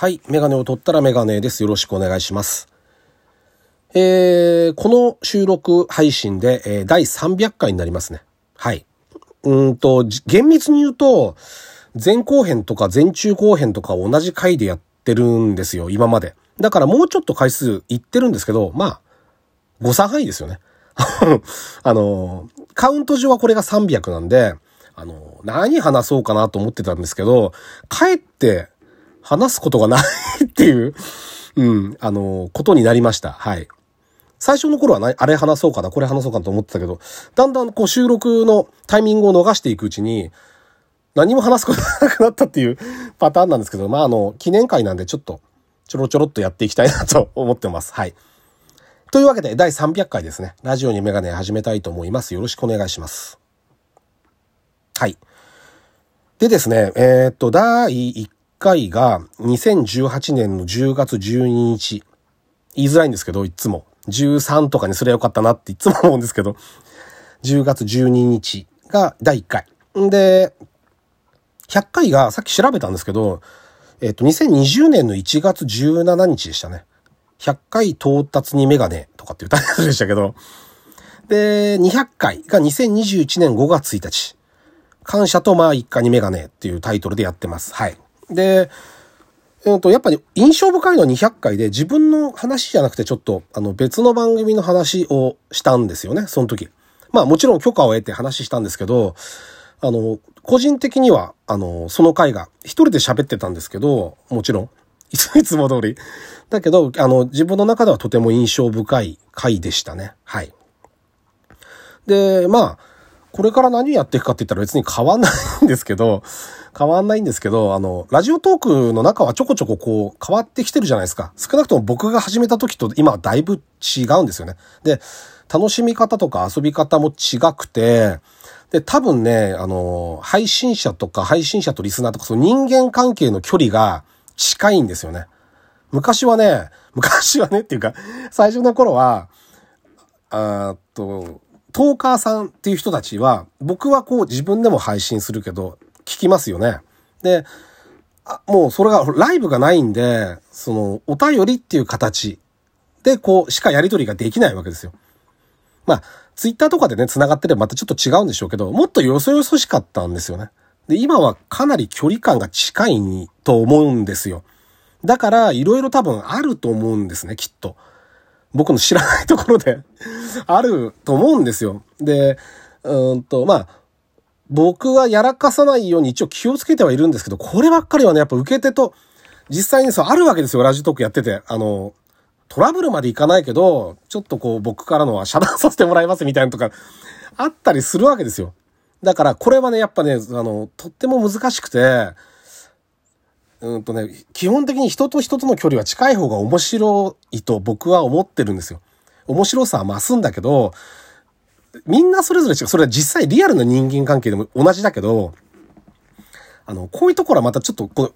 はい。メガネを取ったらメガネです。よろしくお願いします。えー、この収録配信で、えー、第300回になりますね。はい。うんと、厳密に言うと、前後編とか前中後編とか同じ回でやってるんですよ、今まで。だからもうちょっと回数いってるんですけど、まあ、誤差範囲ですよね。あの、カウント上はこれが300なんで、あの、何話そうかなと思ってたんですけど、かえって話すことがないっていう、うん、あの、ことになりました。はい。最初の頃はなあれ話そうかな、これ話そうかなと思ってたけど、だんだんこう収録のタイミングを逃していくうちに、何も話すことがなくなったっていう パターンなんですけど、まああの、記念会なんでちょっと、ちょろちょろっとやっていきたいなと 思ってます。はい。というわけで、第300回ですね。ラジオにメガネ始めたいと思います。よろしくお願いします。はい。でですね、えーっと、第1回が2018年の10月12日。言いづらいんですけど、いつも。13とかにすればよかったなっていつも思うんですけど、10月12日が第1回。んで、100回がさっき調べたんですけど、えっ、と、2020年の1月17日でしたね。100回到達にメガネとかっていうタイトルでしたけど、で、200回が2021年5月1日。感謝とまあ一家にメガネっていうタイトルでやってます。はい。で、えっと、やっぱり印象深いのは200回で自分の話じゃなくてちょっとあの別の番組の話をしたんですよね、その時。まあもちろん許可を得て話したんですけど、あの、個人的には、あの、その回が一人で喋ってたんですけど、もちろん、い ついつも通り。だけど、あの、自分の中ではとても印象深い回でしたね。はい。で、まあ、これから何やっていくかって言ったら別に変わんないんですけど、変わんないんですけど、あの、ラジオトークの中はちょこちょここう変わってきてるじゃないですか。少なくとも僕が始めた時と今はだいぶ違うんですよね。で、楽しみ方とか遊び方も違くて、で、多分ね、あの、配信者とか配信者とリスナーとか、その人間関係の距離が近いんですよね。昔はね、昔はねっていうか、最初の頃は、あーっと、トーカーさんっていう人たちは、僕はこう自分でも配信するけど、聞きますよね。で、あもうそれがライブがないんで、その、お便りっていう形で、こう、しかやり取りができないわけですよ。まあ、ツイッターとかでね、繋がってればまたちょっと違うんでしょうけど、もっとよそよそしかったんですよね。で、今はかなり距離感が近いと思うんですよ。だから、いろいろ多分あると思うんですね、きっと。僕の知らないところで あると思うんですよ。で、うんと、まあ、僕はやらかさないように一応気をつけてはいるんですけど、こればっかりはね、やっぱ受け手と、実際にそうあるわけですよ、ラジトークやってて。あの、トラブルまでいかないけど、ちょっとこう僕からのは遮断させてもらいますみたいなとか、あったりするわけですよ。だからこれはね、やっぱね、あの、とっても難しくて、うんとね、基本的に人と人との距離は近い方が面白いと僕は思ってるんですよ。面白さは増すんだけど、みんなそれぞれ違う。それは実際リアルな人間関係でも同じだけど、あの、こういうところはまたちょっと、こう、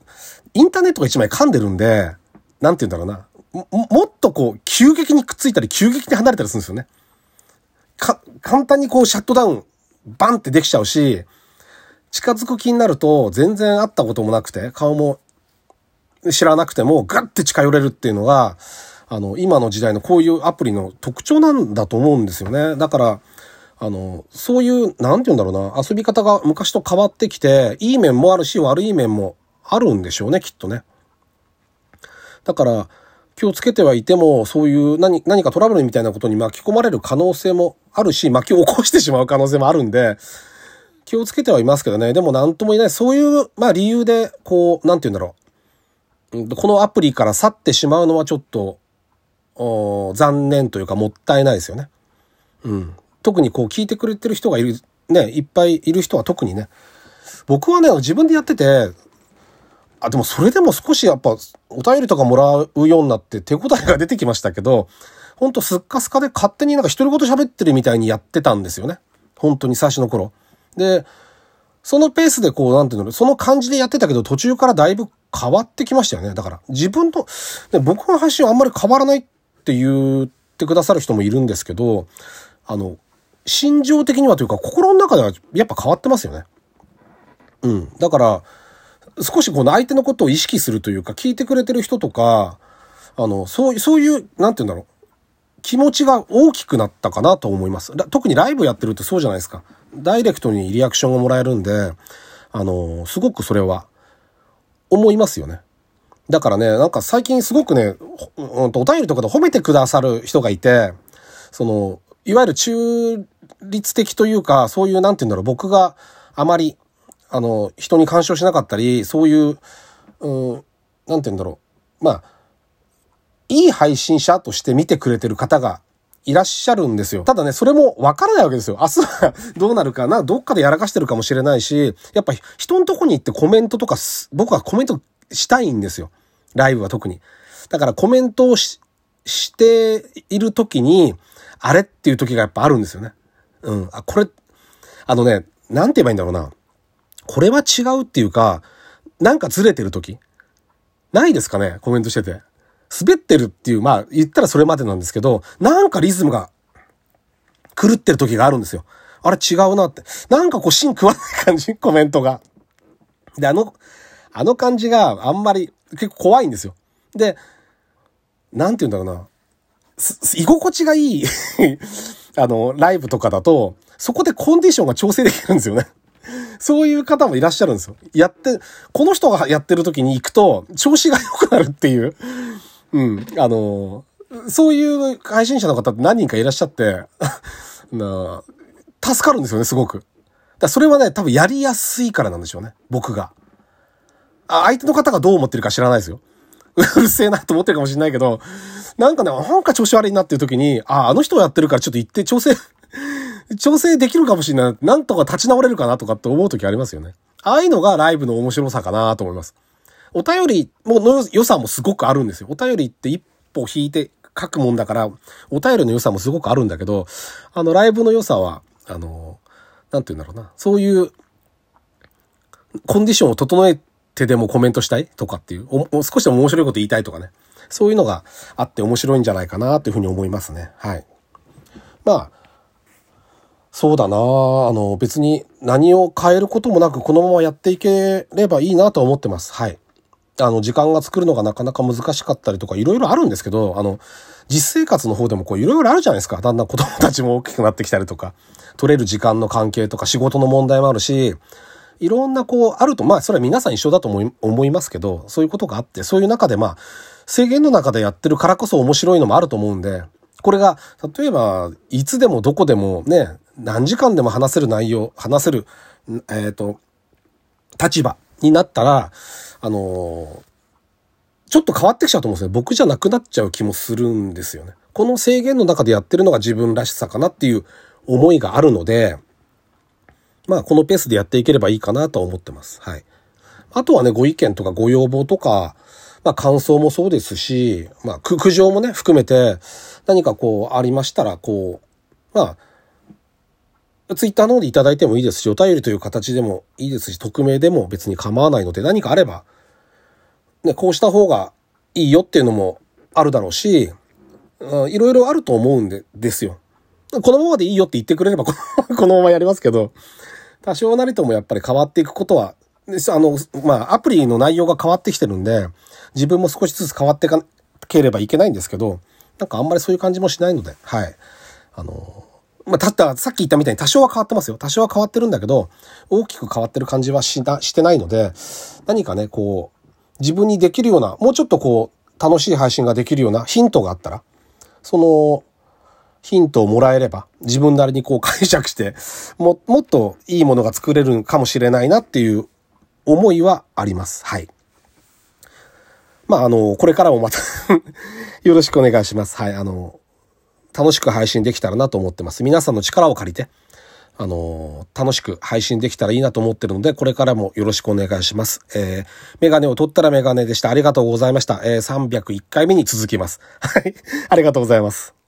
インターネットが一枚噛んでるんで、なんて言うんだろうな。も、もっとこう、急激にくっついたり、急激に離れたりするんですよね。か、簡単にこう、シャットダウン、バンってできちゃうし、近づく気になると、全然会ったこともなくて、顔も知らなくても、ガッて近寄れるっていうのが、あの、今の時代のこういうアプリの特徴なんだと思うんですよね。だから、あの、そういう、なんて言うんだろうな、遊び方が昔と変わってきて、いい面もあるし、悪い面もあるんでしょうね、きっとね。だから、気をつけてはいても、そういう何、何かトラブルみたいなことに巻き込まれる可能性もあるし、巻き起こしてしまう可能性もあるんで、気をつけてはいますけどね。でも何とも言えない。そういう、まあ理由で、こう、なんて言うんだろう。このアプリから去ってしまうのはちょっと、残念というかもったいないですよね。うん。特にこう聞いてくれてる人がいる、ね、いっぱいいる人は特にね。僕はね、自分でやってて、あ、でもそれでも少しやっぱお便りとかもらうようになって手応えが出てきましたけど、ほんとすっかすかで勝手になんか独り言喋ってるみたいにやってたんですよね。本当に最初の頃。で、そのペースでこう、なんていうの、その感じでやってたけど途中からだいぶ変わってきましたよね。だから自分と、で僕の配信はあんまり変わらないって言ってくださる人もいるんですけど、あの、心情的にはというか心の中ではやっぱ変わってますよね。うん。だから、少しこの相手のことを意識するというか、聞いてくれてる人とか、あの、そう、そういう、なんて言うんだろう。気持ちが大きくなったかなと思います。特にライブやってるとそうじゃないですか。ダイレクトにリアクションがもらえるんで、あの、すごくそれは思いますよね。だからね、なんか最近すごくね、うんとお便りとかで褒めてくださる人がいて、その、いわゆる中立的というか、そういう、なんて言うんだろう、僕があまり、あの、人に干渉しなかったり、そういう、うん、なんて言うんだろう。まあ、いい配信者として見てくれてる方がいらっしゃるんですよ。ただね、それもわからないわけですよ。明日はどうなるかな、どっかでやらかしてるかもしれないし、やっぱ人のとこに行ってコメントとか、僕はコメントしたいんですよ。ライブは特に。だからコメントをししている時に、あれっていう時がやっぱあるんですよね。うん。あ、これ、あのね、なんて言えばいいんだろうな。これは違うっていうか、なんかずれてる時ないですかねコメントしてて。滑ってるっていう、まあ言ったらそれまでなんですけど、なんかリズムが狂ってる時があるんですよ。あれ違うなって。なんかこう芯食わない感じ？コメントが。で、あの、あの感じがあんまり結構怖いんですよ。で、なんて言うんだろうな。居心地がいい あの、ライブとかだと、そこでコンディションが調整できるんですよね。そういう方もいらっしゃるんですよ。やって、この人がやってる時に行くと、調子が良くなるっていう。うん。あの、そういう配信者の方って何人かいらっしゃって な助かるんですよね、すごく。だそれはね、多分やりやすいからなんでしょうね、僕が。あ、相手の方がどう思ってるか知らないですよ。うるせえなと思ってるかもしれないけど、なんかね、なんか調子悪いなっていう時に、あ、あの人がやってるからちょっと行って調整 調整できるかもしれない。なんとか立ち直れるかなとかって思う時ありますよね。ああいうのがライブの面白さかなと思います。お便りもの良さもすごくあるんですよ。お便りって一歩引いて書くもんだから、お便りの良さもすごくあるんだけど、あの、ライブの良さは、あの、なんて言うんだろうな。そういう、コンディションを整えてでもコメントしたいとかっていう、お少しでも面白いこと言いたいとかね。そういうのがあって面白いんじゃないかなというふうに思いますね。はい。まあ、そうだなあの、別に何を変えることもなくこのままやっていければいいなと思ってます。はい。あの、時間が作るのがなかなか難しかったりとか、いろいろあるんですけど、あの、実生活の方でもこう、いろいろあるじゃないですか。だんだん子供たちも大きくなってきたりとか、取れる時間の関係とか、仕事の問題もあるし、いろんなこう、あると、まあ、それは皆さん一緒だと思い、思いますけど、そういうことがあって、そういう中でまあ、制限の中でやってるからこそ面白いのもあると思うんで、これが、例えば、いつでもどこでもね、何時間でも話せる内容、話せる、えっ、ー、と、立場になったら、あのちょっと変わってきちゃうと思うんですね。僕じゃなくなっちゃう気もするんですよね。この制限の中でやってるのが自分らしさかなっていう思いがあるので、まあこのペースでやっていければいいかなと思ってます。はい。あとはね、ご意見とかご要望とか、まあ感想もそうですし、まあ苦情もね、含めて何かこうありましたら、こう、まあ、ツイッターの方でいただいてもいいですし、お便りという形でもいいですし、匿名でも別に構わないので、何かあれば、ね、こうした方がいいよっていうのもあるだろうし、うん、いろいろあると思うんで、ですよ。このままでいいよって言ってくれれば このままやりますけど、多少なりともやっぱり変わっていくことは、あの、まあ、アプリの内容が変わってきてるんで、自分も少しずつ変わっていかければいけないんですけど、なんかあんまりそういう感じもしないので、はい。あの、まあ、たったさっき言ったみたいに多少は変わってますよ。多少は変わってるんだけど、大きく変わってる感じはしな、してないので、何かね、こう、自分にできるような、もうちょっとこう、楽しい配信ができるようなヒントがあったら、その、ヒントをもらえれば、自分なりにこう解釈して、も、もっといいものが作れるかもしれないなっていう思いはあります。はい。まあ、あの、これからもまた よろしくお願いします。はい。あの、楽しく配信できたらなと思ってます。皆さんの力を借りて、あのー、楽しく配信できたらいいなと思ってるので、これからもよろしくお願いします。えー、メガネを取ったらメガネでした。ありがとうございました。えー、301回目に続きます。はい。ありがとうございます。